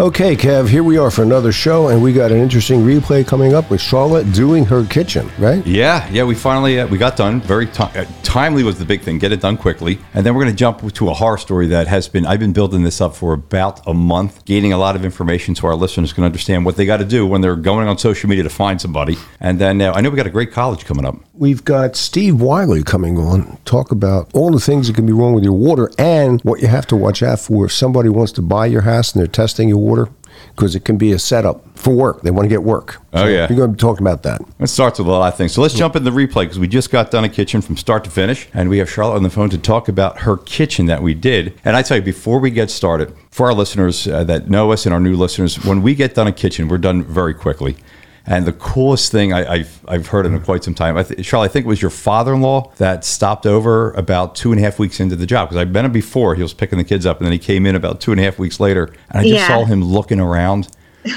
Okay, Kev, here we are for another show, and we got an interesting replay coming up with Charla doing her kitchen, right? Yeah, yeah, we finally uh, we got done. Very ti- uh, timely was the big thing. Get it done quickly, and then we're going to jump to a horror story that has been. I've been building this up for about a month, gaining a lot of information so our listeners can understand what they got to do when they're going on social media to find somebody. And then uh, I know we got a great college coming up. We've got Steve Wiley coming on, talk about all the things that can be wrong with your water and what you have to watch out for if somebody wants to buy your house and they're testing your water, because it can be a setup for work. They want to get work. Oh, yeah. You're going to be talking about that. It starts with a lot of things. So let's jump in the replay because we just got done a kitchen from start to finish, and we have Charla on the phone to talk about her kitchen that we did. And I tell you, before we get started, for our listeners uh, that know us and our new listeners, when we get done a kitchen, we're done very quickly. And the coolest thing I, I've I've heard in quite some time, I th- Charla, I think it was your father-in-law that stopped over about two and a half weeks into the job because I've met him before. He was picking the kids up, and then he came in about two and a half weeks later, and I just Yeah. saw him looking around,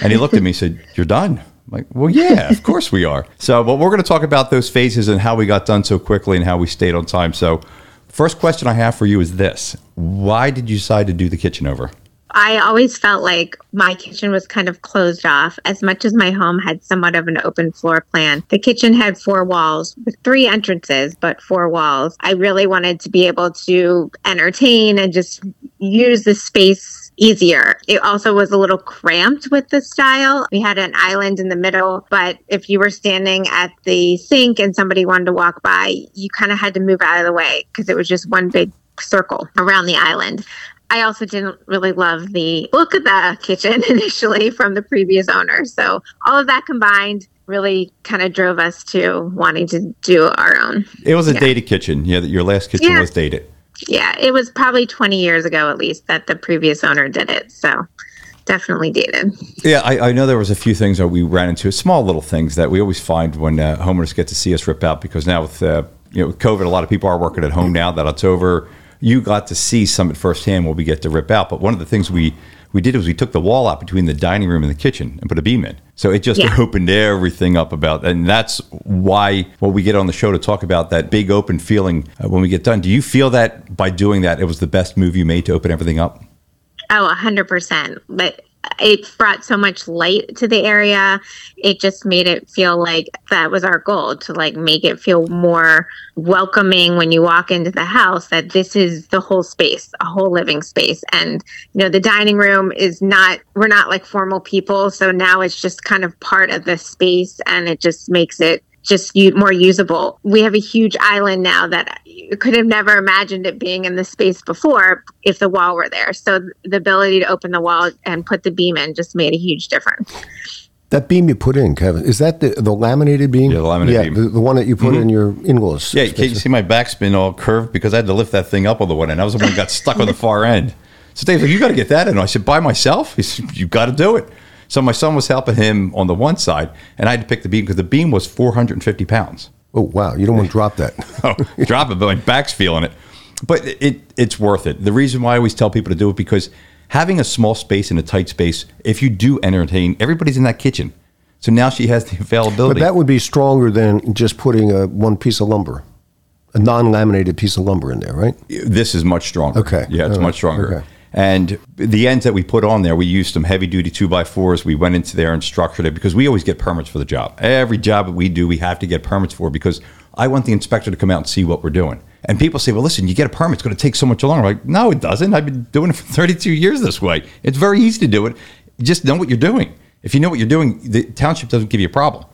and he looked at me and said, "You're done." I'm like, well, yeah, of course we are. So, but we're going to talk about those phases and how we got done so quickly and how we stayed on time. So, first question I have for you is this: Why did you decide to do the kitchen over? I always felt like my kitchen was kind of closed off. As much as my home had somewhat of an open floor plan, the kitchen had four walls with three entrances, but four walls. I really wanted to be able to entertain and just use the space easier. It also was a little cramped with the style. We had an island in the middle, but if you were standing at the sink and somebody wanted to walk by, you kind of had to move out of the way because it was just one big circle around the island. I also didn't really love the look of the kitchen initially from the previous owner. So all of that combined really kind of drove us to wanting to do our own. It was a Yeah. dated kitchen. Yeah, that your last kitchen Yeah. was dated. Yeah, it was probably 20 years ago at least that the previous owner did it. So definitely dated. Yeah, I, I know there was a few things that we ran into, small little things that we always find when uh, homeowners get to see us rip out because now with uh, you know with COVID, a lot of people are working at home now that it's over. You got to see some at firsthand what we get to rip out. But one of the things we we did was we took the wall out between the dining room and the kitchen and put a beam in. So it just Yeah. opened everything up about, and that's why what we get on the show to talk about that big open feeling uh, when we get done. Do you feel that by doing that, it was the best move you made to open everything up? Oh, a hundred percent. But it brought so much light to the area. It just made it feel like that was our goal to like make it feel more welcoming when you walk into the house that this is the whole space, a whole living space. And you know, the dining room is not we're not like formal people, so now it's just kind of part of the space and it just makes it just more usable. We have a huge island now that could have never imagined it being in the space before if the wall were there. So the ability to open the wall and put the beam in just made a huge difference. That beam you put in, Kevin, is that the, the laminated beam? Yeah, the laminated yeah, beam. Mm-hmm. The, the one that you put in your in-laws. Yeah, can you see my backspin all curved because I had to lift that thing up on the one end. I was the one who got stuck on the far end. So Dave's like, you got to get that in. I said, by myself? He said, you got to do it. So my son was helping him on the one side, and I had to pick the beam because the beam was 450 pounds. Oh wow, you don't want to drop that. Oh, drop it, but my back's feeling it. But it it's worth it. The reason why I always tell people to do it because having a small space in a tight space, if you do entertain, everybody's in that kitchen. So now she has the availability. But that would be stronger than just putting a one piece of lumber, a non-laminated piece of lumber in there, right? this is much stronger. Okay. Yeah, it's right. much stronger. Okay. And the ends that we put on there, we used some heavy duty two by fours. We went into there and structured it because we always get permits for the job. Every job that we do, we have to get permits for because I want the inspector to come out and see what we're doing. And people say, well, listen, you get a permit, it's going to take so much longer. I'm like, no, it doesn't. I've been doing it for 32 years this way. It's very easy to do it. Just know what you're doing. If you know what you're doing, the township doesn't give you a problem.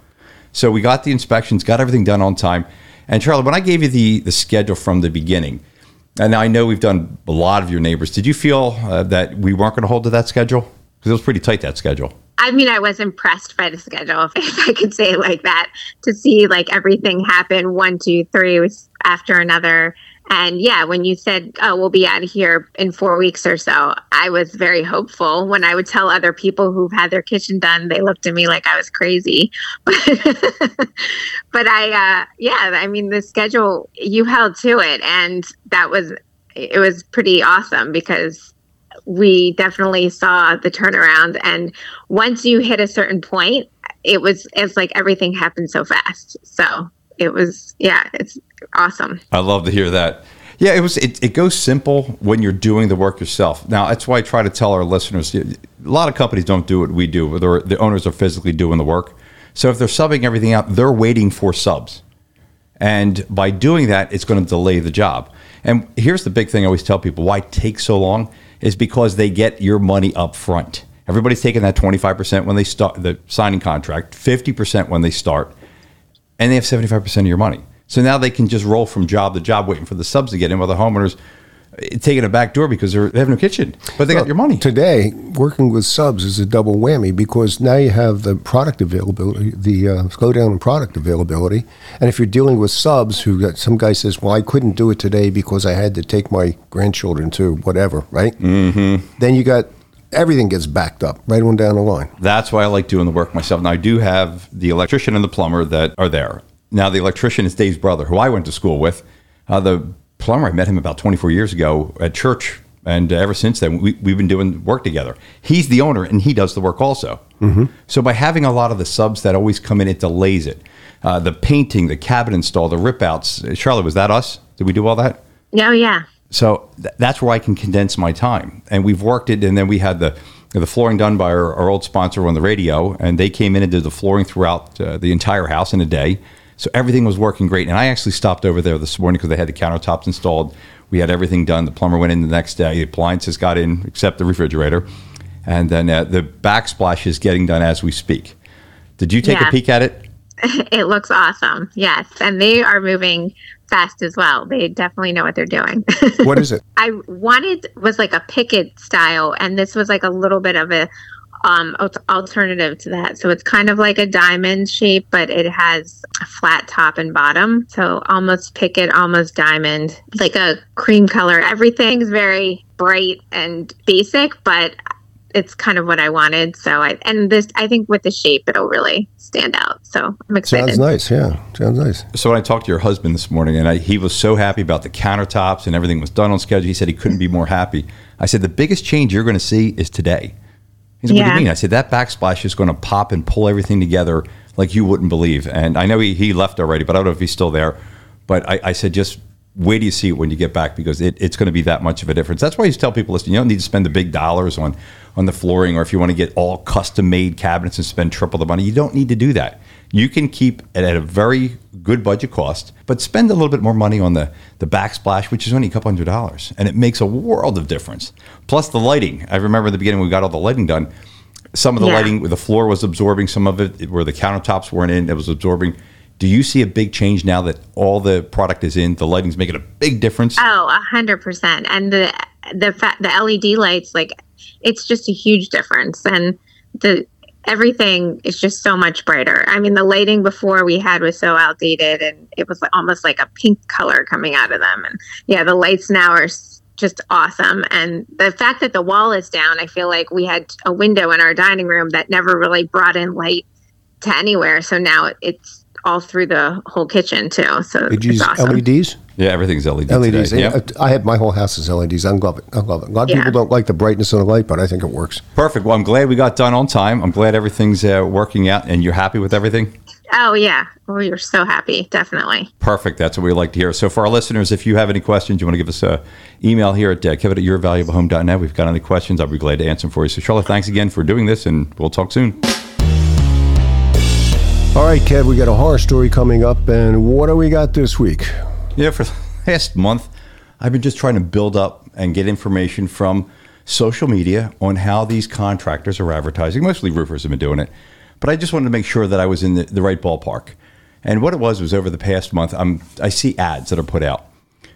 So we got the inspections, got everything done on time. And Charla, when I gave you the, the schedule from the beginning, and I know we've done a lot of your neighbors, did you feel uh, that we weren't going to hold to that schedule? Because it was pretty tight, that schedule. I mean, I was impressed by the schedule, if I could say it like that, to see like everything happen one, two, three was after another. And yeah, when you said, oh, we'll be out of here in four weeks or so, I was very hopeful. When I would tell other people who've had their kitchen done, they looked at me like I was crazy. but I, uh, yeah, I mean, the schedule, you held to it. And that was, it was pretty awesome because we definitely saw the turnaround. And once you hit a certain point, it was, it's like everything happened so fast. So it was, yeah, it's awesome. I love to hear that. Yeah, it was. It, it goes simple when you're doing the work yourself. Now, that's why I try to tell our listeners. A lot of companies don't do what we do. They're, the owners are physically doing the work. So if they're subbing everything out, they're waiting for subs, and by doing that, it's going to delay the job. And here's the big thing I always tell people: why it takes so long is because they get your money up front. Everybody's taking that 25% when they start the signing contract, 50% when they start, and they have 75% of your money. So now they can just roll from job to job waiting for the subs to get in while the homeowners eh, taking a back door because they have no kitchen, but they Well, got your money. Today, working with subs is a double whammy because now you have the product availability, the uh, slowdown in product availability. And if you're dealing with subs who got, some guy says, well, I couldn't do it today because I had to take my grandchildren to whatever, right? Mm-hmm. Then you got everything gets backed up right on down the line. That's why I like doing the work myself. Now I do have the electrician and the plumber that are there. Now the electrician is Dave's brother, who I went to school with. Uh, the plumber, I met him about 24 years ago at church, and ever since then we, we've been doing work together. He's the owner, and he does the work also. So by having a lot of the subs that always come in, it delays it. Uh, the painting, the cabinet install, the rip outs. Charla, was that us? Did we do all that? Oh, yeah. So th- that's where I can condense my time. And we've worked it, and then we had the the flooring done by our, our old sponsor on the radio, and they came in and did the flooring throughout uh, the entire house in a day. So everything was working great. And I actually stopped over there this morning because they had the countertops installed. We had everything done. The plumber went in the next day. The appliances got in, except the refrigerator. And then uh, the backsplash is getting done as we speak. Did you take Yeah. a peek at it? It looks awesome. Yes. And they are moving fast as well. They definitely know what they're doing. What is it? I wanted was like a picket style, and this was like a little bit of a um alternative to that. So it's kind of like a diamond shape, but it has a flat top and bottom. So almost picket, almost diamond, like a cream color. Everything's very bright and basic, but it's kind of what I wanted. So I and this I think with the shape it'll really stand out. So I'm excited. Sounds nice. Yeah, sounds nice. So when I talked to your husband this morning, and I, he was so happy about the countertops and everything was done on schedule, he said he couldn't be more happy. I said the biggest change you're going to see is today. He said, "What do Yeah. you mean?" I said that backsplash is going to pop and pull everything together like you wouldn't believe. And I know he, he left already, but I don't know if he's still there. But I, I said just wait do you see it when you get back because it, it's going to be that much of a difference. That's why you tell people, listen, you don't need to spend the big dollars on on the flooring, or if you want to get all custom made cabinets and spend triple the money, you don't need to do that. You can keep it at a very good budget cost, but spend a little bit more money on the the backsplash, which is only a couple hundred dollars, and it makes a world of difference. Plus the lighting. I remember in the beginning when we got all the lighting done. Some of the Yeah. lighting, the floor was absorbing some of it, where the countertops weren't in, it was absorbing. Do you see a big change now that all the product is in? The lighting's making a big difference. Oh, a hundred percent. And the the fa- the LED lights, like it's just a huge difference. And the everything is just so much brighter. I mean, the lighting before we had was so outdated, and it was almost like a pink color coming out of them. And yeah, the lights now are just awesome. And the fact that the wall is down, I feel like we had a window in our dining room that never really brought in light to anywhere. So now it's all through the whole kitchen too. So Did you it's use awesome. LEDs? yeah, everything's LED. LEDs. Today. Yep. I have my whole house is LEDs. I love it. I love it. A lot of Yeah. people don't like the brightness of the light, but I think it works. Perfect. Well, I'm glad we got done on time. I'm glad everything's uh, working out, and you're happy with everything. Oh yeah, Well we were so happy. Definitely. Perfect. That's what we like to hear. So, for our listeners, if you have any questions, you want to give us a email here at uh, kevin at yourvaluablehome.net. We've got any questions, I'll be glad to answer them for you. So, Charla, thanks again for doing this, and we'll talk soon. All right, Kev, we got a horror story coming up, and what do we got this week? Yeah, for the past month, I've been just trying to build up and get information from social media on how these contractors are advertising. Mostly roofers have been doing it, but I just wanted to make sure that I was in the, the right ballpark. And what it was was over the past month, I'm, I see ads that are put out.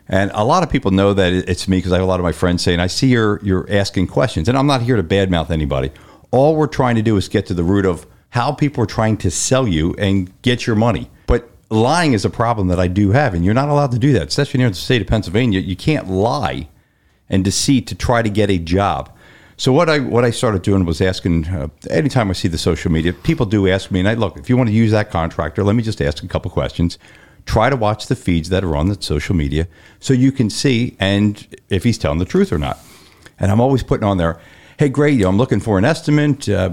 And a lot of people know that it's me because I have a lot of my friends saying, I see you're, you're asking questions. And I'm not here to badmouth anybody. All we're trying to do is get to the root of how people are trying to sell you and get your money. But lying is a problem that I do have, and you're not allowed to do that, especially here in the state of Pennsylvania. You can't lie and deceit to try to get a job. So what I what I started doing was asking. Uh, anytime I see the social media, people do ask me, and I look. If you want to use that contractor, let me just ask a couple questions. Try to watch the feeds that are on the social media, so you can see and if he's telling the truth or not. And I'm always putting on there, hey, great, you know, I'm looking for an estimate. Uh,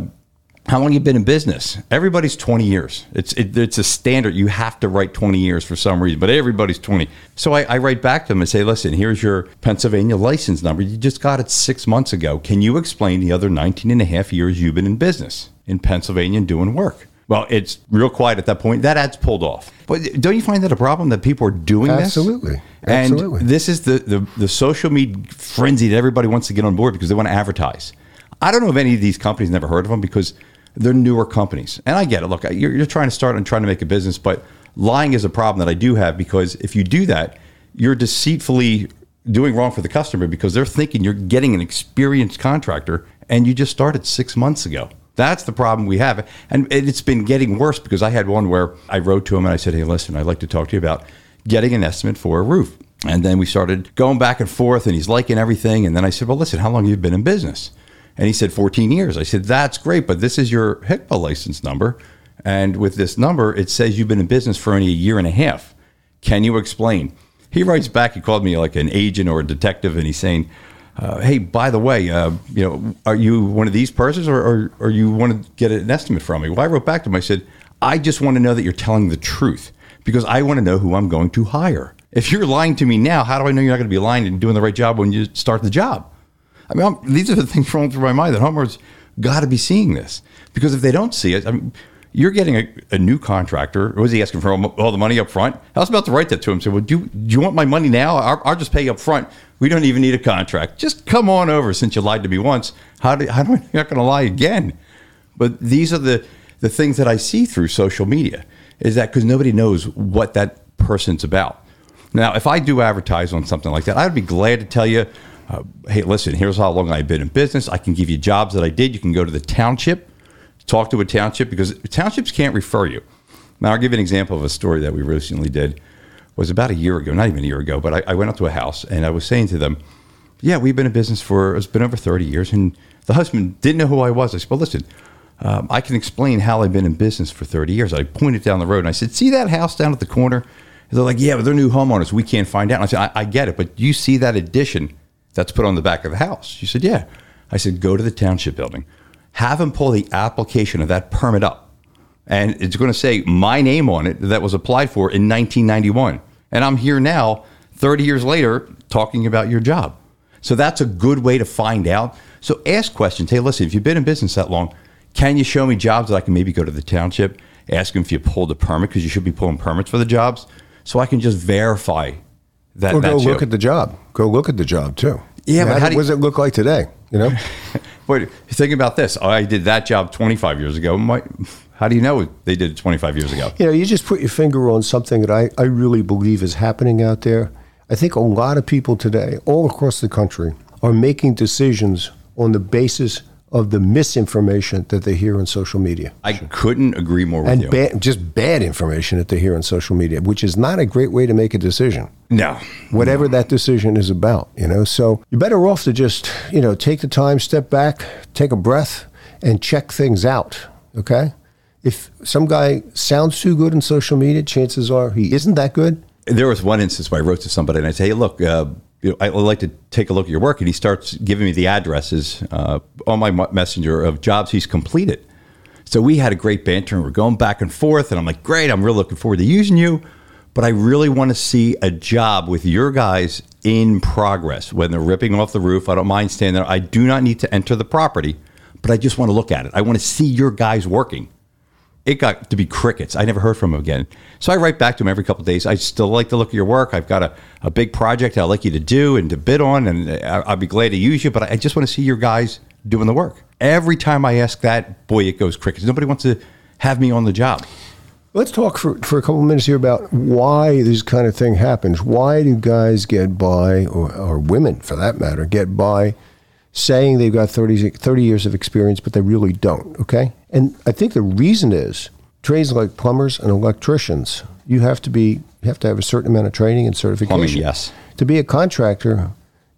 how long you been in business? Everybody's 20 years. It's it, it's a standard. You have to write 20 years for some reason, but everybody's 20. So I, I write back to them and say, listen, here's your Pennsylvania license number. You just got it six months ago. Can you explain the other 19 and a half years you've been in business in Pennsylvania and doing work? Well, it's real quiet at that point. That ad's pulled off. But don't you find that a problem that people are doing this? Absolutely. And Absolutely. this is the, the, the social media frenzy that everybody wants to get on board because they want to advertise. I don't know if any of these companies never heard of them because they're newer companies. And I get it. Look, you're, you're trying to start and trying to make a business, but lying is a problem that I do have because if you do that, you're deceitfully doing wrong for the customer because they're thinking you're getting an experienced contractor and you just started six months ago. That's the problem we have. And it's been getting worse because I had one where I wrote to him and I said, Hey, listen, I'd like to talk to you about getting an estimate for a roof. And then we started going back and forth and he's liking everything. And then I said, Well, listen, how long have you been in business? And he said 14 years. I said, That's great, but this is your HICPA license number. And with this number, it says you've been in business for only a year and a half. Can you explain? He writes back, he called me like an agent or a detective, and he's saying, uh, Hey, by the way, uh, you know, are you one of these persons or, or, or you want to get an estimate from me? Well, I wrote back to him, I said, I just want to know that you're telling the truth because I want to know who I'm going to hire. If you're lying to me now, how do I know you're not going to be lying and doing the right job when you start the job? I mean, I'm, these are the things rolling through my mind that homeowners got to be seeing this because if they don't see it, I mean, you're getting a, a new contractor. Was he asking for all, all the money up front? I was about to write that to him. Say, well, do, you- do you want my money now? I'll, I'll just pay you up front. We don't even need a contract. Just come on over since you lied to me once. How do, how do I, you're not going to lie again? But these are the, the things that I see through social media is that because nobody knows what that person's about. Now, if I do advertise on something like that, I'd be glad to tell you, uh, hey, listen, here's how long I've been in business. I can give you jobs that I did. You can go to the township, talk to a township because townships can't refer you. Now, I'll give you an example of a story that we recently did. It was about a year ago, not even a year ago, but I, I went up to a house and I was saying to them, yeah, we've been in business for, it's been over 30 years. And the husband didn't know who I was. I said, well, listen, um, I can explain how I've been in business for 30 years. I pointed down the road and I said, see that house down at the corner? And they're like, yeah, but they're new homeowners. We can't find out. And I said, I, I get it, but you see that addition that's put on the back of the house? She said, yeah. I said, go to the township building. Have them pull the application of that permit up. And it's going to say my name on it that was applied for in 1991. And I'm here now, 30 years later, talking about your job. So that's a good way to find out. So ask questions. Hey, listen, if you've been in business that long, can you show me jobs that I can maybe go to the township, ask them if you pulled a permit because you should be pulling permits for the jobs, so I can just verify that. Or go that's you. look at the job. Go look at the job too. Yeah, but how, do you- does it look like today? You know, But think about this. I did that job 25 years ago. My, how do you know they did it 25 years ago? you know, you just put your finger on something that I, I really believe is happening out there. I think a lot of people today, all across the country, are making decisions on the basis of the misinformation that they hear on social media. I couldn't agree more with and you. bad, just bad information that they hear on social media, which is not a great way to make a decision. no. Whatever that decision is about, you know. So you're better off to just, you know, take the time, step back, take a breath, and check things out. Okay. If some guy sounds too good on social media, chances are he isn't that good. There was one instance where I wrote to somebody and I say, "Hey, look, uh, you know, I'd like to take a look at your work," and he starts giving me the addresses uh, on my messenger of jobs he's completed. So we had a great banter and we're going back and forth, and I'm like, "Great, I'm really looking forward to using you." But I really want to see a job with your guys in progress when they're ripping off the roof. I don't mind standing there. I do not need to enter the property, but I just want to look at it. I want to see your guys working. It got to be crickets. I never heard from him again. So I write back to him every couple days. I still like the look of your work. I've got a, a big project I'd like you to do and to bid on, and I, I'd be glad to use you, but I just want to see your guys doing the work. Every time I ask that, boy, it goes crickets. Nobody wants to have me on the job. Let's talk for, for a couple minutes here about why this kind of thing happens. Why do guys get by, or, or women for that matter, get by saying they've got 30, 30 years of experience, but they really don't, okay? And I think the reason is trades like plumbers and electricians, you have to be you have to have a certain amount of training and certification. Plumbing, yes. To be a contractor,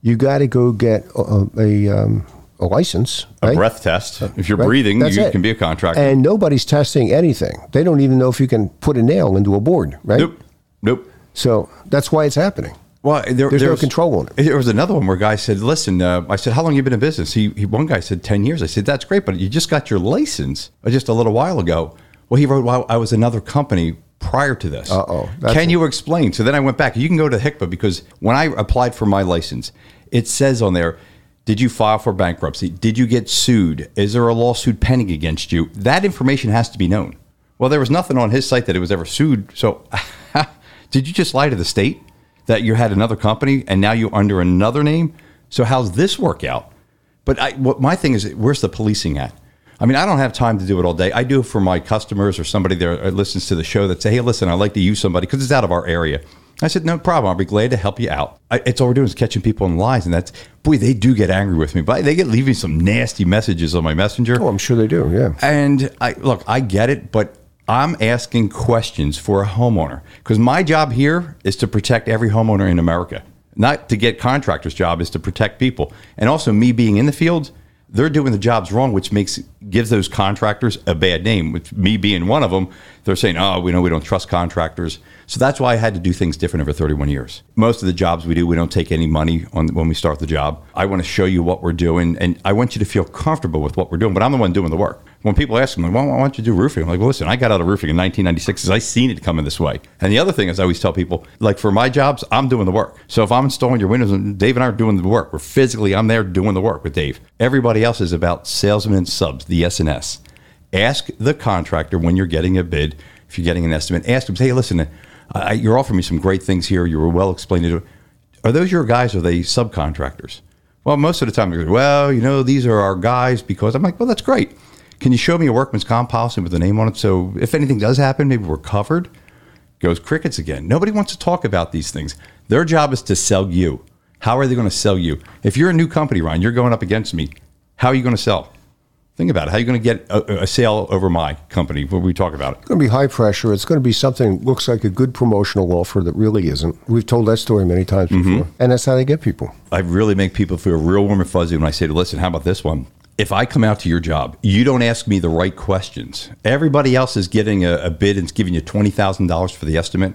you got to go get a, a, um, a license, A right? breath test. If you're Right. breathing, That's you it. can be a contractor. And nobody's testing anything. They don't even know if you can put a nail into a board, right? nope. Nope. So that's why it's happening. Well, there, There's no was- control on it. There was another one where a guy said, "Listen," uh, I said, "How long you been in business?" He, he, one guy said, 10 years." I said, "That's great, but you just got your license uh, just a little while ago." Well, he wrote, "Well, I was another company prior to this." Uh-oh. Can a- you explain? So then I went back. You can go to HICPA because when I applied for my license, it says on there. Did you file for bankruptcy? Did you get sued? Is there a lawsuit pending against you? That information has to be known. Well, there was nothing on his site that it was ever sued. So, did you just lie to the state that you had another company and now you're under another name? So, how's this work out? But I, what my thing is, where's the policing at? I mean, I don't have time to do it all day. I do it for my customers or somebody that listens to the show that say, "Hey, listen, I'd like to use somebody because it's out of our area." I said, "No problem. I'll be glad to help you out." I, it's all we're doing is catching people in lies, and that's boy, they do get angry with me, but they get leaving some nasty messages on my messenger. Oh, I'm sure they do. Yeah. And I look, I get it, but I'm asking questions for a homeowner because my job here is to protect every homeowner in America. Not to get contractors' job is to protect people, and also me being in the field, they're doing the jobs wrong, which makes gives those contractors a bad name. With me being one of them, they're saying, "Oh, we know we don't trust contractors." So that's why I had to do things different over 31 years. Most of the jobs we do, we don't take any money on when we start the job. I want to show you what we're doing, and I want you to feel comfortable with what we're doing. But I'm the one doing the work. When people ask me, "Well, why don't you do roofing?" I'm like, well, "Listen, I got out of roofing in 1996 because I seen it coming this way." And the other thing is, I always tell people, like for my jobs, I'm doing the work. So if I'm installing your windows, and Dave and I are doing the work, we're physically, I'm there doing the work with Dave. Everybody else is about salesmen subs, the S and S. Ask the contractor when you're getting a bid, if you're getting an estimate, ask them, hey, listen, you're offering me some great things here. You were well explained. to Are those your guys or are they subcontractors? Well, most of the time they go, well, you know, these are our guys because I'm like, well, that's great. Can you show me a workman's comp policy with a name on it? So if anything does happen, maybe we're covered. Goes crickets again. Nobody wants to talk about these things. Their job is to sell you. How are they going to sell you? If you're a new company, Ryan, you're going up against me. How are you going to sell? Think about it. How are you going to get a, a sale over my company when we talk about it? It's going to be high pressure. It's going to be something that looks like a good promotional offer that really isn't. We've told that story many times Mm-hmm. before. And that's how they get people. I really make people feel real warm and fuzzy when I say, listen, how about this one? If I come out to your job, you don't ask me the right questions. Everybody else is getting a, a bid and it's giving you $20,000 for the estimate.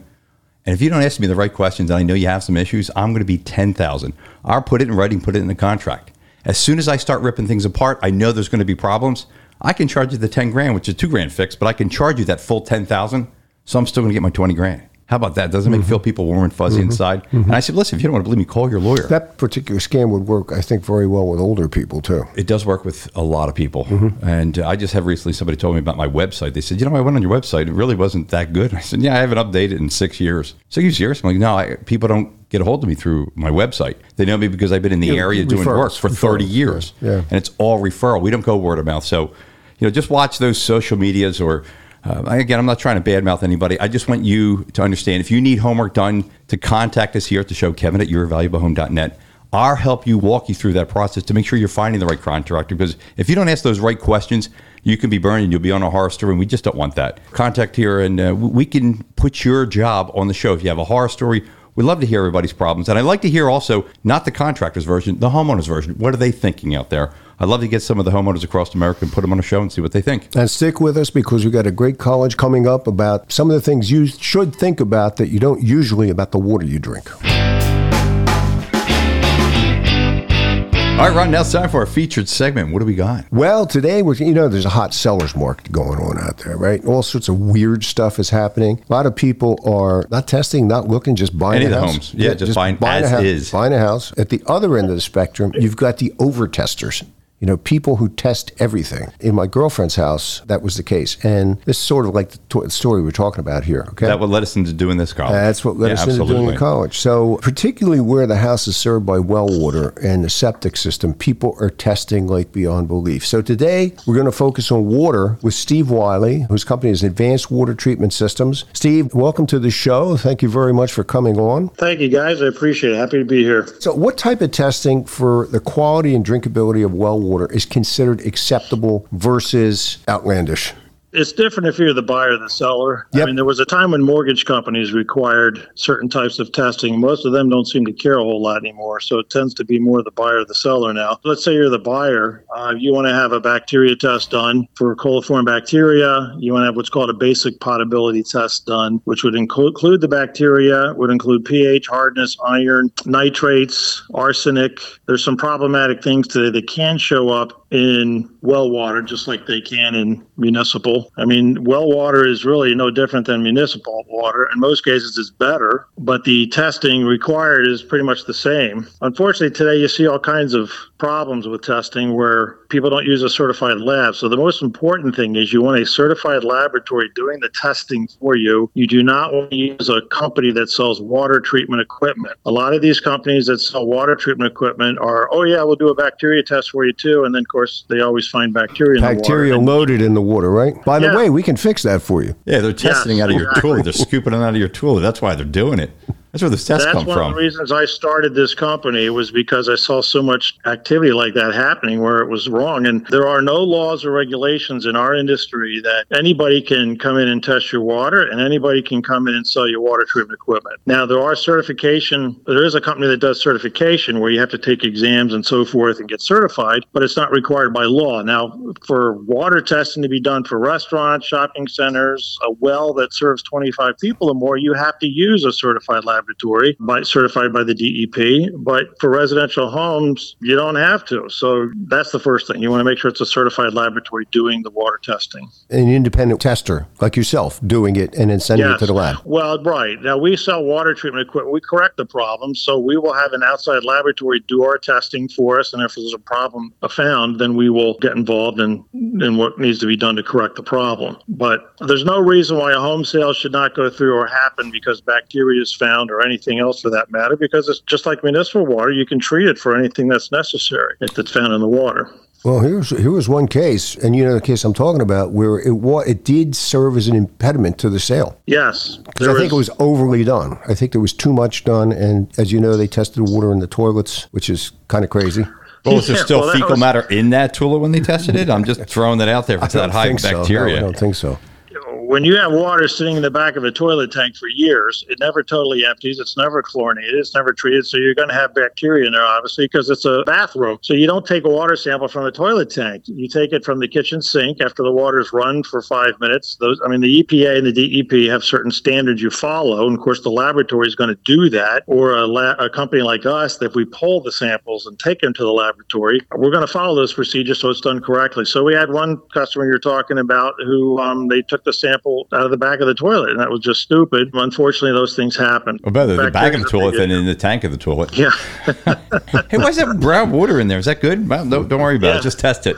And if you don't ask me the right questions and I know you have some issues, I'm going to be 10,000. I'll put it in writing, put it in the contract. As soon as I start ripping things apart, I know there's going to be problems. I can charge you the 10 grand, which is two grand fixed, but I can charge you that full 10,000. So I'm still going to get my 20 grand. How about that? Doesn't it make feel mm-hmm. people warm and fuzzy mm-hmm. inside? And mm-hmm. I said, listen, if you don't want to believe me, call your lawyer. That particular scam would work, I think, very well with older people, too. It does work with a lot of people. And uh, I just have recently somebody told me about my website. They said, you know, I went on your website. It really wasn't that good. I said, yeah, I haven't updated in six years. Six years? I'm like, no, I, people don't get a hold of me through my website. They know me because I've been in the Yeah, area doing work for 30 years. yeah. And it's all referral. We don't go word of mouth. So, you know, just watch those social medias or, uh, again, I'm not trying to badmouth anybody. I just want you to understand if you need homework done, to contact us here at the show, Kevin at yourvaluablehome.net. I'll help you walk you through that process to make sure you're finding the right contractor. Because if you don't ask those right questions, you can be burned and you'll be on a horror story, and we just don't want that. Contact here, and uh, we can put your job on the show. If you have a horror story, we love to hear everybody's problems. And I'd like to hear also not the contractor's version, the homeowner's version. What are they thinking out there? I'd love to get some of the homeowners across America and put them on a show and see what they think. And stick with us because we've got a great college coming up about some of the things you should think about that you don't usually about the water you drink. All right, Ron, now it's time for our featured segment. What do we got? Well, today we're you know there's a hot sellers market going on out there, right? All sorts of weird stuff is happening. A lot of people are not testing, not looking, just buying Any a of the house. homes. Yeah, just buying a as house, is. Buying a house. At the other end of the spectrum, you've got the over testers. You know, people who test everything. In my girlfriend's house, that was the case. And this is sort of like the to- story we're talking about here. Okay. That what led us into doing this college. That's what led Yeah, us into doing absolutely. in college. So, particularly where the house is served by well water and the septic system, people are testing like beyond belief. So, today we're going to focus on water with Steve Wiley, whose company is Advanced Water Treatment Systems. Steve, welcome to the show. Thank you very much for coming on. Thank you, guys. I appreciate it. Happy to be here. So, what type of testing for the quality and drinkability of well water is considered acceptable versus outlandish? It's different if you're the buyer or the seller. Yep. I mean, there was a time when mortgage companies required certain types of testing. Most of them don't seem to care a whole lot anymore. So it tends to be more the buyer or the seller now. Let's say you're the buyer. Uh, you want to have a bacteria test done for coliform bacteria. You want to have what's called a basic potability test done, which would include, include the bacteria, would include pH, hardness, iron, nitrates, arsenic. There's some problematic things today that can show up in well water, just like they can in municipal. I mean, well water is really no different than municipal water. In most cases, it's better, but the testing required is pretty much the same. Unfortunately, today you see all kinds of problems with testing where people don't use a certified lab. So the most important thing is you want a certified laboratory doing the testing for you. You do not want to use a company that sells water treatment equipment. A lot of these companies that sell water treatment equipment are, oh yeah, we'll do a bacteria test for you too, and then of course they always find bacteria in Bacteria the water. loaded in the water, right? By the way, we can fix that for you. Yeah, they're testing Yes, out of your exactly. toilet. They're scooping it out of your toilet. That's why they're doing it. That's where the tests That's come one of the reasons I started this company was because I saw so much activity like that happening where it was wrong. And there are no laws or regulations in our industry that anybody can come in and test your water and anybody can come in and sell your water treatment equipment. Now there are certification there is a company that does certification where you have to take exams and so forth and get certified, but it's not required by law. Now for water testing to be done for restaurants, shopping centers, a well that serves 25 people or more, you have to use a certified laboratory by, certified by the DEP. But for residential homes, you don't have to. So that's the first thing. You want to make sure it's a certified laboratory doing the water testing. An independent tester like yourself doing it and then sending it to the lab. Well, right. Now we sell water treatment equipment. We correct the problem. So we will have an outside laboratory do our testing for us. And if there's a problem found, then we will get involved in, in what needs to be done to correct the problem. But there's no reason why a home sale should not go through or happen because bacteria is found or anything else for that matter, because it's just like municipal water. You can treat it for anything that's necessary if it's found in the water. Well, here's here was one case, and you know the case I'm talking about, where it wa- it did serve as an impediment to the sale. Yes. Because I think it was overly done. I think there was too much done, and as you know, they tested the water in the toilets, which is kind of crazy. Well, was there Yeah, still well, fecal was- matter in that toilet when they tested it? I'm just throwing that out there. If it's that don't high think so. No, bacteria. I don't think so. When you have water sitting in the back of a toilet tank for years, it never totally empties. It's never chlorinated. It's never treated. So you're going to have bacteria in there, obviously, because it's a bathroom. So you don't take a water sample from the toilet tank. You take it from the kitchen sink after the water's run for five minutes. Those, I mean, the EPA and the DEP have certain standards you follow. And of course, the laboratory is going to do that. Or a, la- a company like us, if we pull the samples and take them to the laboratory, we're going to follow those procedures so it's done correctly. So we had one customer you're talking about who um, they took the sample out of the back of the toilet, and that was just stupid. Unfortunately, those things happen. Or better, the back of the toilet than in the tank of the toilet. Yeah. Hey, why is that brown water in there? Is that good? Well, no, don't worry about Yeah. it. Just test it.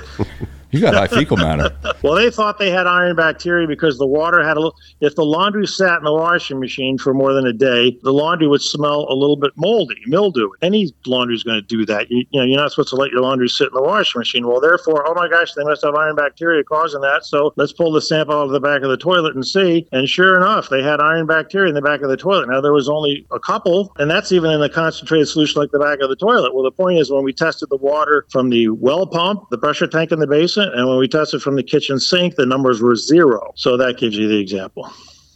You got high fecal matter. Well, they thought they had iron bacteria because the water had a little. If the laundry sat in the washing machine for more than a day, the laundry would smell a little bit moldy, mildew. Any laundry is going to do that. You, you know, you're not supposed to let your laundry sit in the washing machine. Well, therefore, oh my gosh, they must have iron bacteria causing that. So let's pull the sample out of the back of the toilet and see. And sure enough, they had iron bacteria in the back of the toilet. Now there was only a couple, and that's even in a concentrated solution like the back of the toilet. Well, the point is when we tested the water from the well pump, the pressure tank in the and when we tested from the kitchen sink, the numbers were zero. So that gives you the example.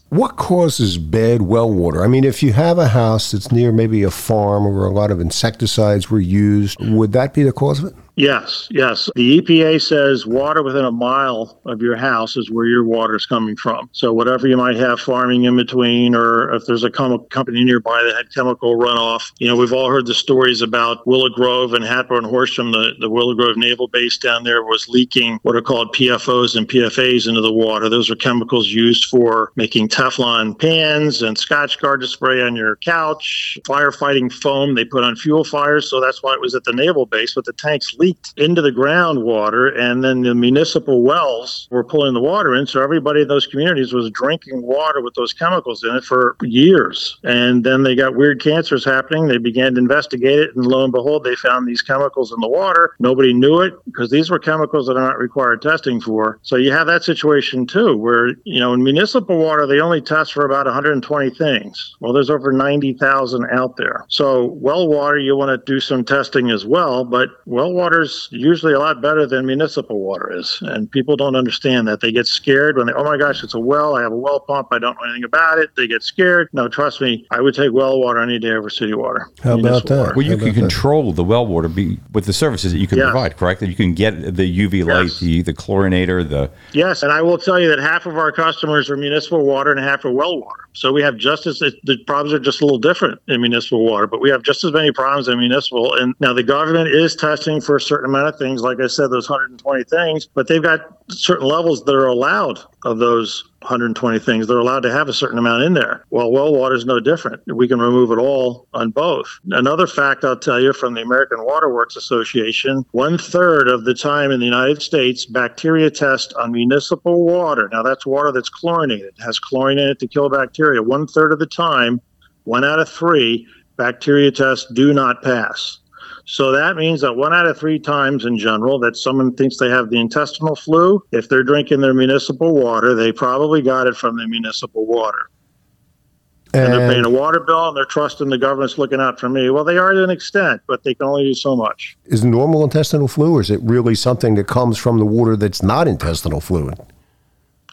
What causes bad well water? I mean, if you have a house that's near maybe a farm where a lot of insecticides were used, would that be the cause of it? Yes, yes. The EPA says water within a mile of your house is where your water is coming from. So whatever you might have farming in between, or if there's a com- company nearby that had chemical runoff, you know, we've all heard the stories about Willow Grove and Hatboro and Horsham. The, the Willow Grove Naval Base down there was leaking what are called PFOs and PFAs into the water. Those are chemicals used for making Teflon pans and Scotchgard to spray on your couch, firefighting foam they put on fuel fires. So that's why it was at the naval base, but the tanks leaked leaked into the groundwater, and then the municipal wells were pulling the water in. So everybody in those communities was drinking water with those chemicals in it for years. And then they got weird cancers happening. They began to investigate it, and lo and behold, they found these chemicals in the water. Nobody knew it because these were chemicals that are not required testing for. So you have that situation too, where, you know, in municipal water, they only test for about 120 things. Well, there's over 90,000 out there. So well water, you want to do some testing as well, but well water's usually a lot better than municipal water is. And people don't understand that. They get scared when they, oh my gosh, it's a well. I have a well pump. I don't know anything about it. They get scared. No, trust me, I would take well water any day over city water. How about that? water. Well, you How can about that? control the well water be, with the services that you can Yeah. provide, correct? That you can get the UV light, Yes. the, the chlorinator, the Yes, and I will tell you that half of our customers are municipal water and half are well water. So we have just as the problems are just a little different in municipal water, but we have just as many problems in municipal. And now the government is testing for a certain amount of things, like I said, those 120 things, but they've got certain levels that are allowed of those 120 things. They're allowed to have a certain amount in there. Well, well water is no different. We can remove it all on both. Another fact I'll tell you from the American Water Works Association one third of the time in the United States, bacteria test on municipal water. Now, that's water that's chlorinated, has chlorine in it to kill bacteria. One third of the time, one out of three, bacteria tests do not pass. So that means that one out of three times in general that someone thinks they have the intestinal flu, if they're drinking their municipal water, they probably got it from the municipal water. And, they're paying a water bill and they're trusting the government's looking out for me. Well, they are to an extent, but they can only do so much. Is normal intestinal flu, or is it really something that comes from the water that's not intestinal fluid?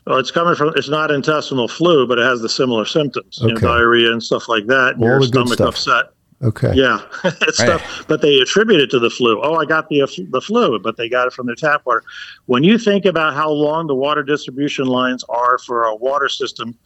Well, it's coming from, it's not intestinal flu, but it has the similar symptoms, you know, diarrhea and stuff like that. And All your stomach upset. Okay. Yeah, it's stuff, but they attribute it to the flu. Oh, I got the the flu, but they got it from their tap water. When you think about how long the water distribution lines are for a water system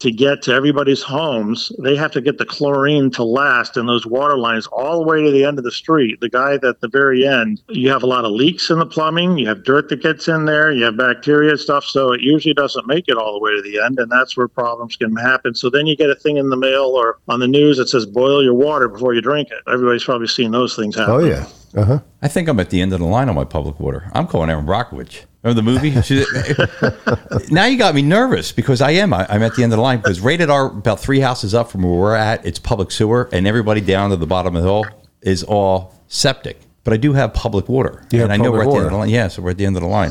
to get to everybody's homes, they have to get the chlorine to last in those water lines all the way to the end of the street. The guy at the very end, you have a lot of leaks in the plumbing, you have dirt that gets in there, you have bacteria and stuff, so it usually doesn't make it all the way to the end, and that's where problems can happen. So then you get a thing in the mail or on the news that says boil your water before you drink it. Everybody's probably seen those things happen. Oh yeah. Uh huh. I think I'm at the end of the line on my public water. I'm calling Erin Brockovich. Remember the movie? She- now you got me nervous because I am. I, I'm at the end of the line because rated at our about three houses up from where we're at, it's public sewer, and everybody down to the bottom of the hill is all septic. But I do have public water, have and I know we're at public the end of the line. Yeah, so we're at the end of the line.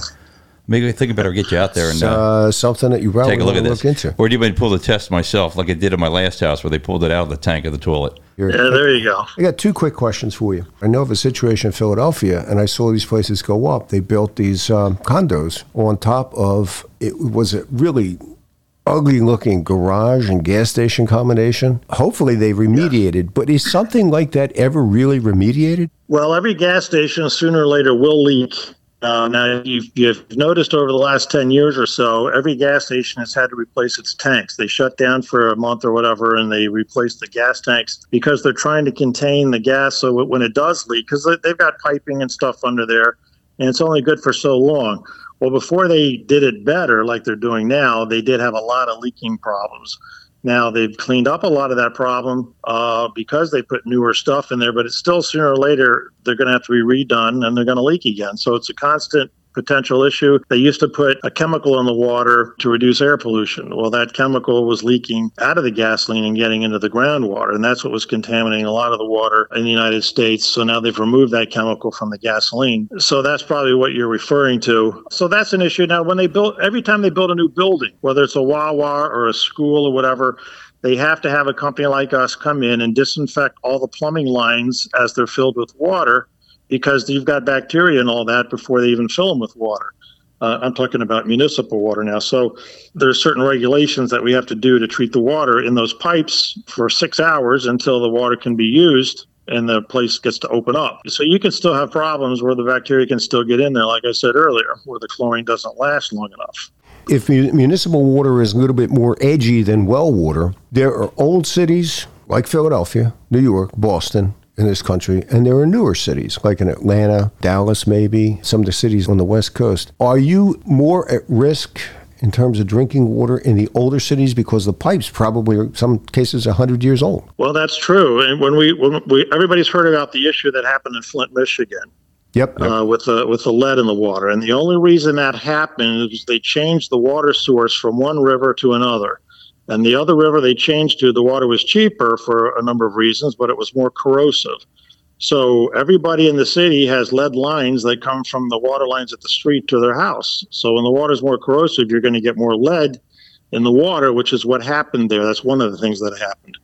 Maybe I think I better get you out there and uh, something that you probably take a look at this. look into. Or do you want me to pull the test myself, like I did in my last house, where they pulled it out of the tank of the toilet? Yeah, there you go. I got two quick questions for you. I know of a situation in Philadelphia, and I saw these places go up. They built these um, condos on top of it was a really ugly looking garage and gas station combination. Hopefully they remediated, but is something like that ever really remediated? Well, every gas station sooner or later will leak. Uh, now, you've, you've noticed over the last 10 years or so, every gas station has had to replace its tanks. They shut down for a month or whatever and they replace the gas tanks because they're trying to contain the gas so it, when it does leak, because they've got piping and stuff under there, and it's only good for so long. Well, before they did it better, like they're doing now, they did have a lot of leaking problems. Now they've cleaned up a lot of that problem uh, because they put newer stuff in there, but it's still sooner or later they're going to have to be redone and they're going to leak again. So it's a constant potential issue. They used to put a chemical in the water to reduce air pollution. Well, that chemical was leaking out of the gasoline and getting into the groundwater, and that's what was contaminating a lot of the water in the United States. So now they've removed that chemical from the gasoline. So that's probably what you're referring to. So that's an issue. Now, when they build, every time they build a new building, whether it's a Wawa or a school or whatever, they have to have a company like us come in and disinfect all the plumbing lines as they're filled with water because you've got bacteria and all that before they even fill them with water. Uh, I'm talking about municipal water now. So there's certain regulations that we have to do to treat the water in those pipes for six hours until the water can be used and the place gets to open up. So you can still have problems where the bacteria can still get in there, like I said earlier, where the chlorine doesn't last long enough. If municipal water is a little bit more edgy than well water, there are old cities like Philadelphia, New York, Boston in this country, and there are newer cities like in Atlanta, Dallas, maybe some of the cities on the West Coast. Are you more at risk in terms of drinking water in the older cities because the pipes probably are some cases 100 years old? Well, that's true. And when we, when we, everybody's heard about the issue that happened in Flint, Michigan, Yep. uh, with the with the lead in the water. And the only reason that happened is they changed the water source from one river to another. And the other river they changed to, the water was cheaper for a number of reasons, but it was more corrosive. So everybody in the city has lead lines that come from the water lines at the street to their house. So when the water is more corrosive, you're going to get more lead in the water, which is what happened there. That's one of the things that happened.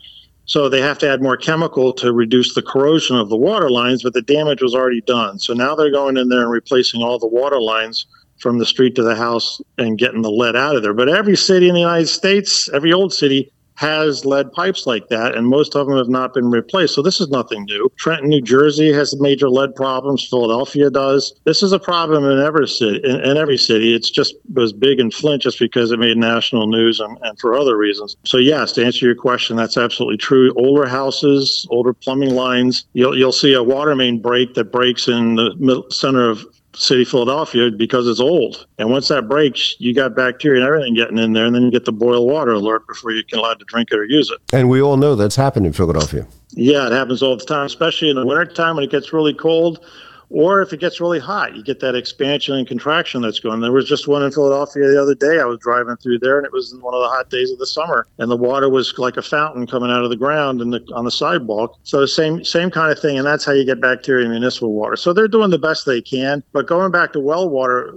So they have to add more chemical to reduce the corrosion of the water lines, but the damage was already done. So now they're going in there and replacing all the water lines from the street to the house and getting the lead out of there. But every city in the United States, every old city has lead pipes like that, and most of them have not been replaced. So this is nothing new. Trenton, New Jersey has major lead problems. Philadelphia does. This is a problem in every city. In, in every city, it's just was big in Flint just because it made national news and, and for other reasons. So yes, to answer your question, that's absolutely true. Older houses, older plumbing lines, you'll you'll see a water main break that breaks in the middle, center of city Philadelphia because it's old. And once that breaks, you got bacteria and everything getting in there, and then you get the boil water alert before you can allowed to drink it or use it. And we all know that's happened in Philadelphia. Yeah, it happens all the time, especially in the wintertime when it gets really cold. Or if it gets really hot, you get that expansion and contraction that's going. There was just one in Philadelphia the other day. I was driving through there, and it was one of the hot days of the summer, and the water was like a fountain coming out of the ground and on the sidewalk. So same same kind of thing, and that's how you get bacteria in municipal water. So they're doing the best they can. But going back to well water,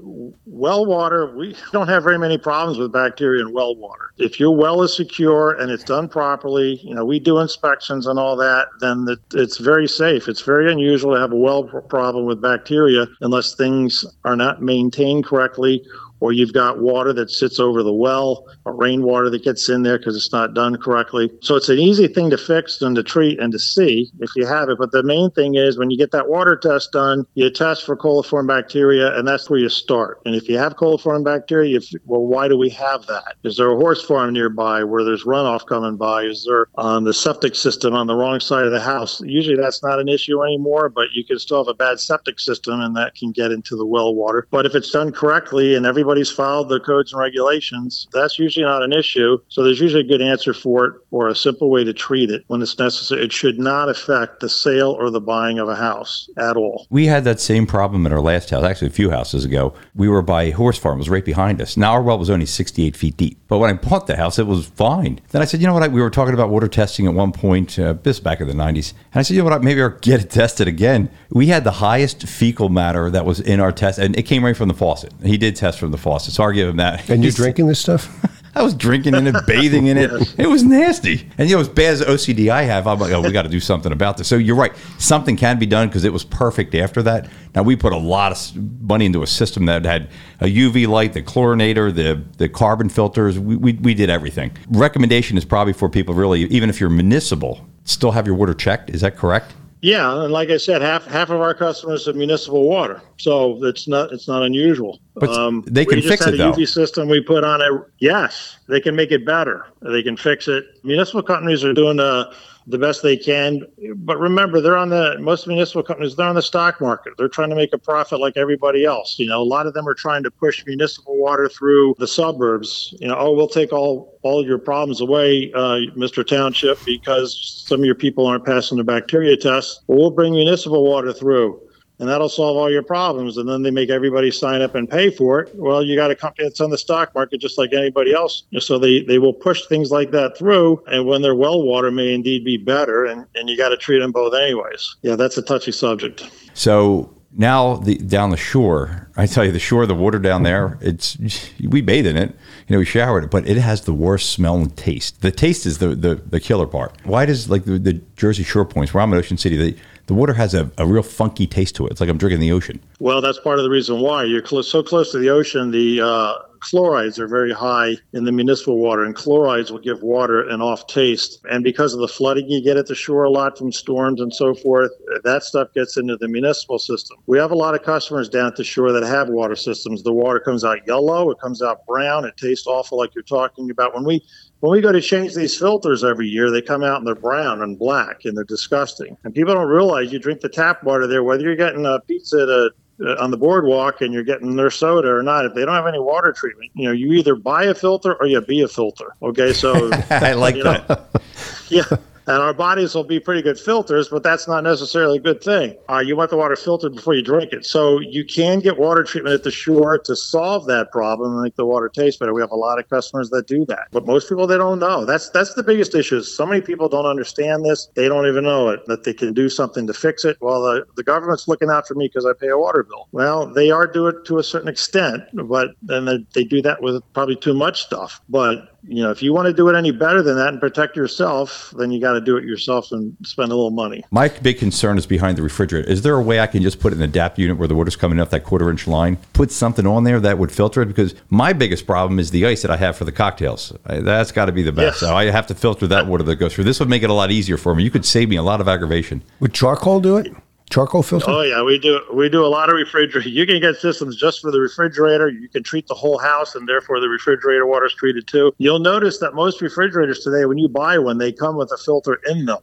well water, we don't have very many problems with bacteria in well water. If your well is secure and it's done properly, you know, we do inspections and all that, then it, it's very safe. It's very unusual to have a well problem with bacteria unless things are not maintained correctly or you've got water that sits over the well or rainwater that gets in there because it's not done correctly. So it's an easy thing to fix and to treat and to see if you have it. But the main thing is when you get that water test done, you test for coliform bacteria, and that's where you start. And if you have coliform bacteria, you well, why do we have that? Is there a horse farm nearby where there's runoff coming by? Is there um, the septic system on the wrong side of the house? Usually that's not an issue anymore, but you can still have a bad septic system, and that can get into the well water. But if it's done correctly and everybody everybody's followed the codes and regulations, that's usually not an issue. So there's usually a good answer for it or a simple way to treat it when it's necessary. It should not affect the sale or the buying of a house at all. We had that same problem in our last house, actually a few houses ago. We were by a horse farm, it was right behind us. Now our well was only 68 feet deep. But when I bought the house, it was fine. Then I said, you know what? We were talking about water testing at one point, uh, this back in the 90s. And I said, you know what? Maybe I'll get it tested again. We had the highest fecal matter that was in our test, and it came right from the faucet. He did test from the faucet, so I'll give him that. And you're drinking this stuff? I was drinking in it, bathing in it. It was nasty. And you know, as bad as OCD I have, I'm like, oh, we got to do something about this. So you're right. Something can be done because it was perfect after that. Now we put a lot of money into a system that had a UV light, the chlorinator, the the carbon filters. We, we, we did everything. Recommendation is probably for people really, even if you're municipal, still have your water checked. Is that correct? Yeah, and like I said, half half of our customers have municipal water, so it's not it's not unusual. But Um, they can fix it. we just had a though. UV system we put on it. Yes, they can make it better. They can fix it. Municipal companies are doing uh, the best they can, but remember, they're on the most municipal companies. They're on the stock market. They're trying to make a profit like everybody else. You know, a lot of them are trying to push municipal water through the suburbs. You know, oh, we'll take all all your problems away, uh, Mr. Township, because some of your people aren't passing the bacteria test. Well, we'll bring municipal water through and that'll solve all your problems. And then they make everybody sign up and pay for it. Well, you got a company that's on the stock market just like anybody else. So they, they will push things like that through. And when their well water may indeed be better, and, and you got to treat them both anyways. Yeah, that's a touchy subject. So now the down the shore, I tell you, the shore, the water down there, it's we bathe in it, you know, we showered it, but it has the worst smell and taste. The taste is the the, the killer part. Why does like the, the Jersey Shore points where I'm in Ocean City, the the water has a, a real funky taste to it. It's like I'm drinking the ocean. Well, that's part of the reason why you're close, so close to the ocean. The uh, chlorides are very high in the municipal water, and chlorides will give water an off taste. And because of the flooding you get at the shore a lot from storms and so forth, that stuff gets into the municipal system. We have a lot of customers down at the shore that have water systems. The water comes out yellow, it comes out brown, it tastes awful, like you're talking about. When we when we go to change these filters every year, they come out and they're brown and black and they're disgusting. And people don't realize you drink the tap water there, whether you're getting a pizza a uh, on the boardwalk and you're getting their soda or not, if they don't have any water treatment, you know, you either buy a filter or you be a filter. Okay, so I like you know, that. yeah. And our bodies will be pretty good filters, but that's not necessarily a good thing. Uh, you want the water filtered before you drink it. So you can get water treatment at the shore to solve that problem and make the water taste better. We have a lot of customers that do that, but most people they don't know. That's that's the biggest issue. So many people don't understand this. They don't even know it that they can do something to fix it. Well, the, the government's looking out for me because I pay a water bill. Well, they are doing it to a certain extent, but then they, they do that with probably too much stuff. But you know, if you want to do it any better than that and protect yourself, then you got to do it yourself and spend a little money. My big concern is behind the refrigerator. Is there a way I can just put an adapt unit where the water's coming off that quarter inch line, put something on there that would filter it? Because my biggest problem is the ice that I have for the cocktails. I, that's got to be the best. Yes. So I have to filter that water that goes through. This would make it a lot easier for me. You could save me a lot of aggravation. Would charcoal do it? Charcoal filter? Oh yeah, we do we do a lot of refrigerator. You can get systems just for the refrigerator. You can treat the whole house, and therefore the refrigerator water is treated too. You'll notice that most refrigerators today, when you buy one, they come with a filter in them.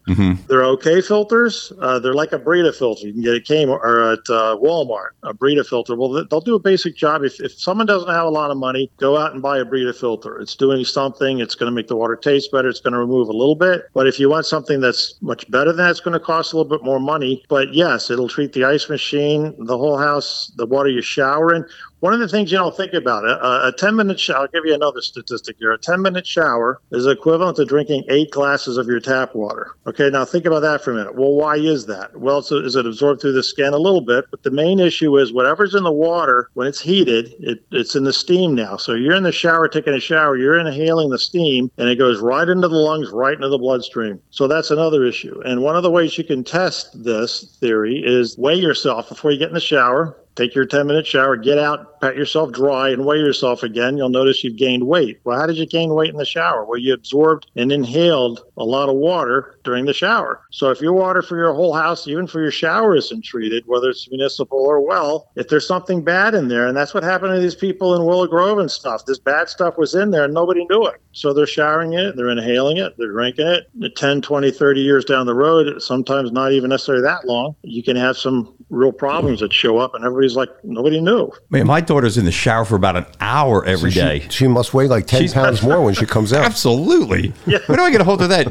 They're okay filters. Uh, they're like a Brita filter. You can get at Kmart or at uh, Walmart a Brita filter. Well, they- they'll do a basic job. If, if someone doesn't have a lot of money, go out and buy a Brita filter. It's doing something. It's going to make the water taste better. It's going to remove a little bit. But if you want something that's much better than that, it's going to cost a little bit more money. But yes, it'll treat the ice machine, the whole house, the water you shower in. One of the things you don't think about, uh, uh, a, a 10 minute shower, I'll give you another statistic here. A 10 minute shower is equivalent to drinking eight glasses of your tap water. Okay, now think about that for a minute. Well, why is that? Well, it's, is it absorbed through the skin a little bit? But the main issue is whatever's in the water, when it's heated, it, it's in the steam now. So you're in the shower taking a shower, you're inhaling the steam, and it goes right into the lungs, right into the bloodstream. So that's another issue. And one of the ways you can test this theory is weigh yourself before you get in the shower. Take your 10 minute shower, get out, pat yourself dry, and weigh yourself again. You'll notice you've gained weight. Well, how did you gain weight in the shower? Well, you absorbed and inhaled a lot of water during the shower. So if your water for your whole house, even for your shower, isn't treated, whether it's municipal or well, if there's something bad in there, and that's what happened to these people in Willow Grove and stuff, this bad stuff was in there and nobody knew it. So they're showering it, they're inhaling it, they're drinking it. 10, 20, 30 years down the road, sometimes not even necessarily that long, you can have some real problems that show up and everybody's like, nobody knew. Man, my daughter's in the shower for about an hour every she, day. She must weigh like 10 She's- pounds more when she comes out. Absolutely. Where do I get a hold of that?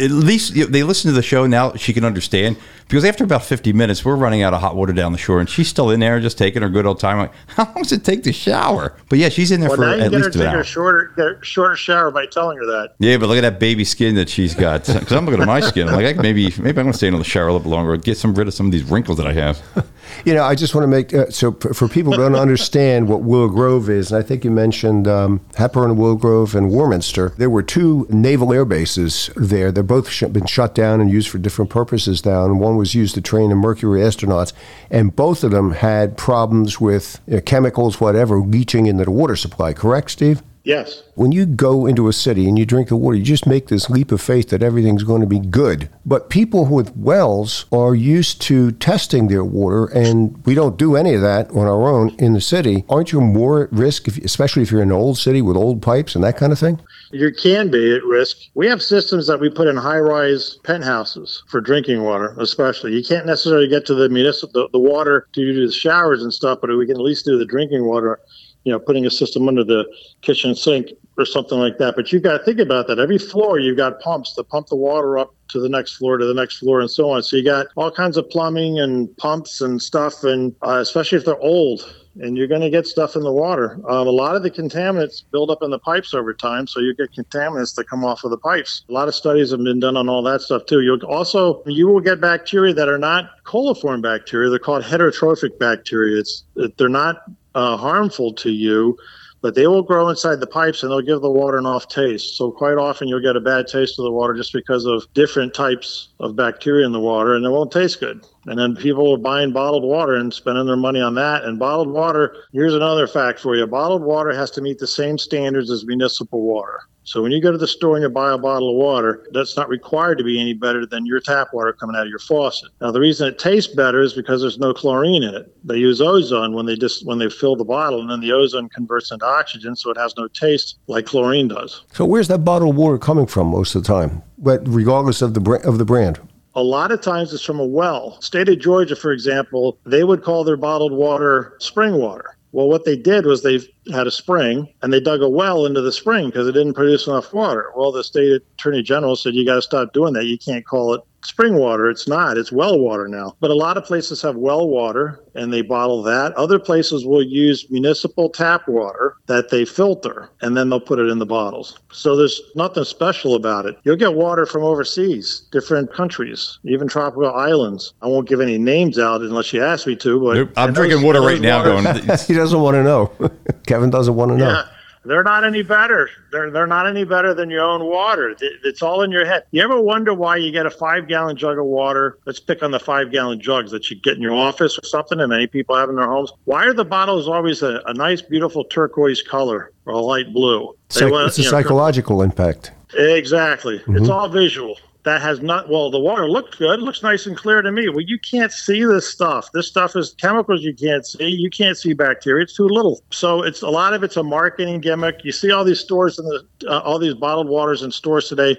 At least you know, they listen to the show now. She can understand because after about fifty minutes, we're running out of hot water down the shore, and she's still in there just taking her good old time. Like, how long does it take to shower? But yeah, she's in there Well, for now you at get her least to an take hour. a shorter, get a shorter shower by telling her that. Yeah, but look at that baby skin that she's got. Because I'm looking at my skin, I'm like I maybe maybe I'm gonna stay in the shower a little bit longer, get some rid of some of these wrinkles that I have. You know, I just want to make uh, so for, for people who don't understand what Willow Grove is, and I think you mentioned um, Hepburn, Willow Grove, and Warminster. There were two naval air bases there. They're both sh- been shut down and used for different purposes now. And one was used to train the Mercury astronauts, and both of them had problems with you know, chemicals, whatever, leaching into the water supply. Correct, Steve? Yes. When you go into a city and you drink the water, you just make this leap of faith that everything's going to be good. But people with wells are used to testing their water, and we don't do any of that on our own in the city. Aren't you more at risk, if, especially if you're in an old city with old pipes and that kind of thing? You can be at risk. We have systems that we put in high-rise penthouses for drinking water, especially. You can't necessarily get to the municipal the, the water to do the showers and stuff, but we can at least do the drinking water. You know, putting a system under the kitchen sink or something like that. But you've got to think about that. Every floor, you've got pumps to pump the water up to the next floor, to the next floor, and so on. So you got all kinds of plumbing and pumps and stuff, and uh, especially if they're old and you're going to get stuff in the water. Um, a lot of the contaminants build up in the pipes over time, so you get contaminants that come off of the pipes. A lot of studies have been done on all that stuff too. You'll also you will get bacteria that are not coliform bacteria. They're called heterotrophic bacteria. It's they're not uh, harmful to you. But they will grow inside the pipes and they'll give the water an off taste. So, quite often, you'll get a bad taste of the water just because of different types of bacteria in the water, and it won't taste good. And then people are buying bottled water and spending their money on that. And bottled water, here's another fact for you bottled water has to meet the same standards as municipal water. So when you go to the store and you buy a bottle of water, that's not required to be any better than your tap water coming out of your faucet. Now the reason it tastes better is because there's no chlorine in it. They use ozone when they just when they fill the bottle, and then the ozone converts into oxygen, so it has no taste like chlorine does. So where's that bottled water coming from most of the time? But regardless of the br- of the brand. A lot of times it's from a well. State of Georgia, for example, they would call their bottled water spring water. Well, what they did was they had a spring and they dug a well into the spring because it didn't produce enough water. Well, the state attorney general said, you got to stop doing that. You can't call it spring water. It's not, it's well water now. But a lot of places have well water and they bottle that. Other places will use municipal tap water that they filter and then they'll put it in the bottles. So there's nothing special about it. You'll get water from overseas, different countries, even tropical islands. I won't give any names out unless you ask me to, but Nope. I'm drinking those- water right now waters- going, he doesn't want to know. Kevin doesn't want to know. Yeah, they're not any better. They're they're not any better than your own water. It's all in your head. You ever wonder why you get a five gallon jug of water? Let's pick on the five gallon jugs that you get in your office or something, and many people have in their homes. Why are the bottles always a, a nice, beautiful turquoise color or a light blue? Psych- want- it's a know, psychological impact. Exactly. Mm-hmm. It's all visual. That has not, well, the water looks good, looks nice and clear to me. Well, you can't see this stuff. This stuff is chemicals you can't see. You can't see bacteria. It's too little. So it's a lot of it's a marketing gimmick. You see all these stores and the, uh, all these bottled waters in stores today.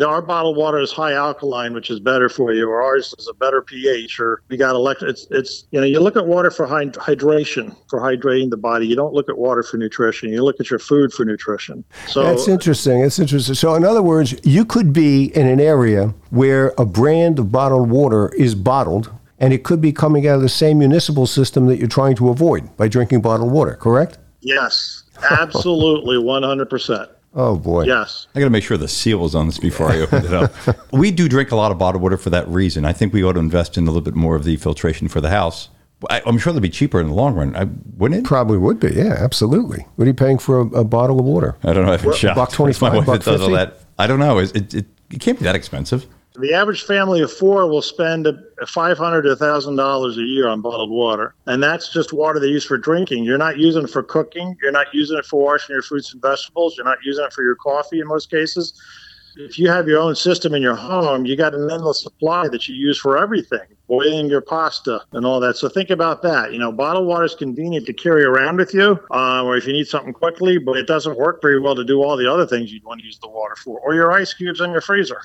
Our bottled water is high alkaline, which is better for you, or ours is a better pH, or we got electric. It's, it's, you know, you look at water for hy- hydration, for hydrating the body. You don't look at water for nutrition. You look at your food for nutrition. So That's interesting. That's interesting. So, in other words, you could be in an area where a brand of bottled water is bottled, and it could be coming out of the same municipal system that you're trying to avoid by drinking bottled water, correct? Yes, absolutely, 100%. Oh, boy. Yes. I got to make sure the seal is on this before I open it up. we do drink a lot of bottled water for that reason. I think we ought to invest in a little bit more of the filtration for the house. I, I'm sure that'd be cheaper in the long run, I, wouldn't it? Probably would be. Yeah, absolutely. What are you paying for a, a bottle of water? I don't know. I haven't shopped. buck 25, my wife buck does all that. I don't know. It, it, it, it can't be that expensive. The average family of four will spend five hundred to thousand dollars a year on bottled water, and that's just water they use for drinking. You're not using it for cooking. You're not using it for washing your fruits and vegetables. You're not using it for your coffee in most cases. If you have your own system in your home, you got an endless supply that you use for everything, boiling your pasta and all that. So think about that. You know, bottled water is convenient to carry around with you, uh, or if you need something quickly, but it doesn't work very well to do all the other things you'd want to use the water for, or your ice cubes in your freezer.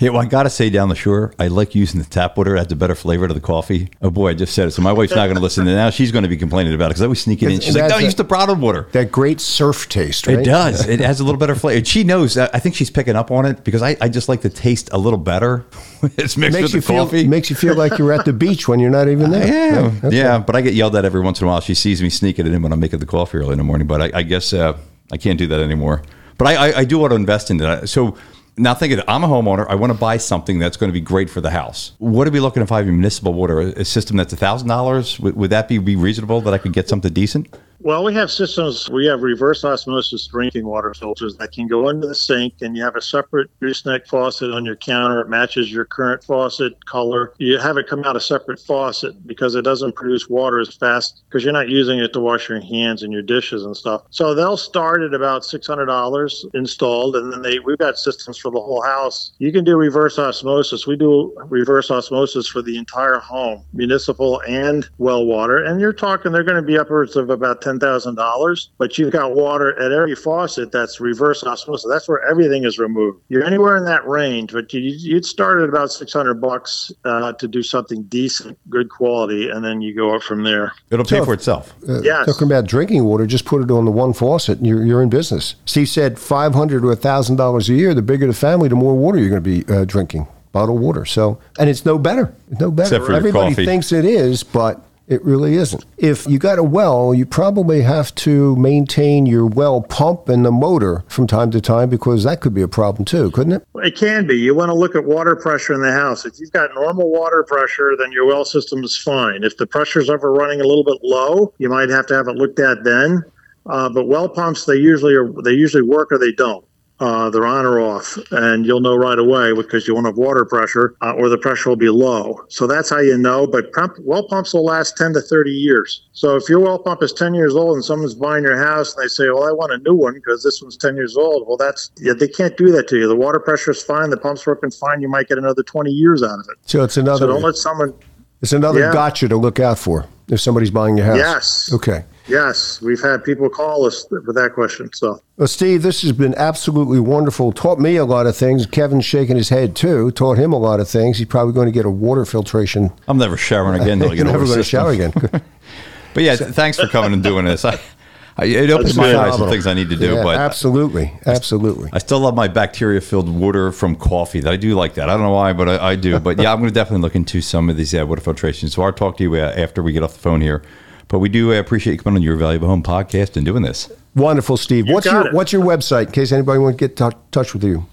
Yeah, well, I got to say, down the shore, I like using the tap water. It adds a better flavor to the coffee. Oh, boy, I just said it. So my wife's not going to listen. And now she's going to be complaining about it because I always sneak it in. She's like, no, a- use the bottled water. That great surf taste, right? It does. It has a little better flavor. And she knows. I think she's picking up on it because I, I just like the taste a little better. it's mixed Makes with you the feel coffee. makes you feel like you're at the beach when you're not even there. yeah, Right? Yeah. But I get yelled at every once in a while. She sees me sneaking it in when I'm making the coffee early in the morning. But I, I guess uh, I can't do that anymore. But I, I, I do want to invest in that. So now thinking, I'm a homeowner. I want to buy something that's going to be great for the house. What are we looking if I have municipal water? A system that's thousand dollars? Would would that be, be reasonable that I could get something decent? Well, we have systems. We have reverse osmosis drinking water filters that can go under the sink, and you have a separate gooseneck faucet on your counter. It matches your current faucet color. You have it come out a separate faucet because it doesn't produce water as fast because you're not using it to wash your hands and your dishes and stuff. So they'll start at about six hundred dollars installed, and then they we've got systems for the whole house. You can do reverse osmosis. We do reverse osmosis for the entire home, municipal and well water, and you're talking they're going to be upwards of about ten thousand dollars. But you've got water at every faucet that's reverse osmosis. That's where everything is removed. You're anywhere in that range, but you, you'd start at about six hundred bucks uh, to do something decent, good quality, and then you go up from there. It'll pay for itself. Uh, Yes. Talking about drinking water, just put it on the one faucet and you're, you're in business. Steve said five hundred to thousand dollars a year. The bigger the family, the more water you're going to be uh, drinking, bottled water. So, and it's no better. No better. Except for your Everybody coffee. thinks it is, but it really isn't. If you got a well, you probably have to maintain your well pump and the motor from time to time because that could be a problem too, couldn't it? It can be. You want to look at water pressure in the house. If you've got normal water pressure, then your well system is fine. If the pressure's ever running a little bit low, you might have to have it looked at then. Uh, but well pumps, they usually are, they usually work or they don't. Uh, they're on or off, and you'll know right away because you won't have water pressure uh, or the pressure will be low. So that's how you know. But pump, well pumps will last 10 to 30 years. So if your well pump is 10 years old and someone's buying your house and they say, "Well, I want a new one because this one's 10 years old," well, that's yeah, they can't do that to you. The water pressure is fine, the pump's working fine. You might get another 20 years out of it. So it's another. So don't let someone. it's another Yeah. gotcha to look out for if somebody's buying your house. Yes. Okay. Yes, we've had people call us with that question. So Well, Steve, this has been absolutely wonderful. Taught me a lot of things. Kevin's shaking his head too. Taught him a lot of things. He's probably going to get a water filtration. I'm never showering again. Till I You're get never over going to shower again. But yeah, th- thanks for coming and doing this. I, I, it opens my eyes to things I need to do, Yeah, but absolutely, absolutely. I still love my bacteria filled water from coffee. That I do like that. I don't know why, but I, I do. But yeah, I'm going to definitely look into some of these uh, water filtrations. So I'll talk to you uh, after we get off the phone here. But we do uh, appreciate you coming on your Valuable Home podcast and doing this. Wonderful, Steve. what's got your it. What's your website in case anybody want to get in touch with you?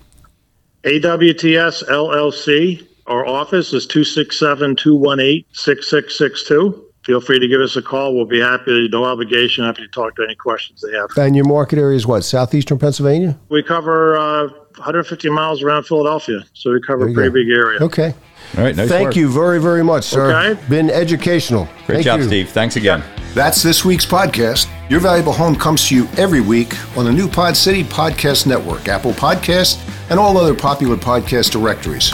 AWTS LLC. Our office is 267 218 6662. Feel free to give us a call. We'll be happy, to no obligation, happy to talk to any questions they have. And your market area is what? Southeastern Pennsylvania. We cover uh, 150 miles around Philadelphia, so we cover a pretty go. big area. Okay. All right. Nice Thank work. you very, very much, sir. Okay. Been educational. Great Thank job, you. Steve. Thanks again. That's this week's podcast. Your Valuable Home comes to you every week on the new Pod City Podcast Network, Apple Podcasts, and all other popular podcast directories.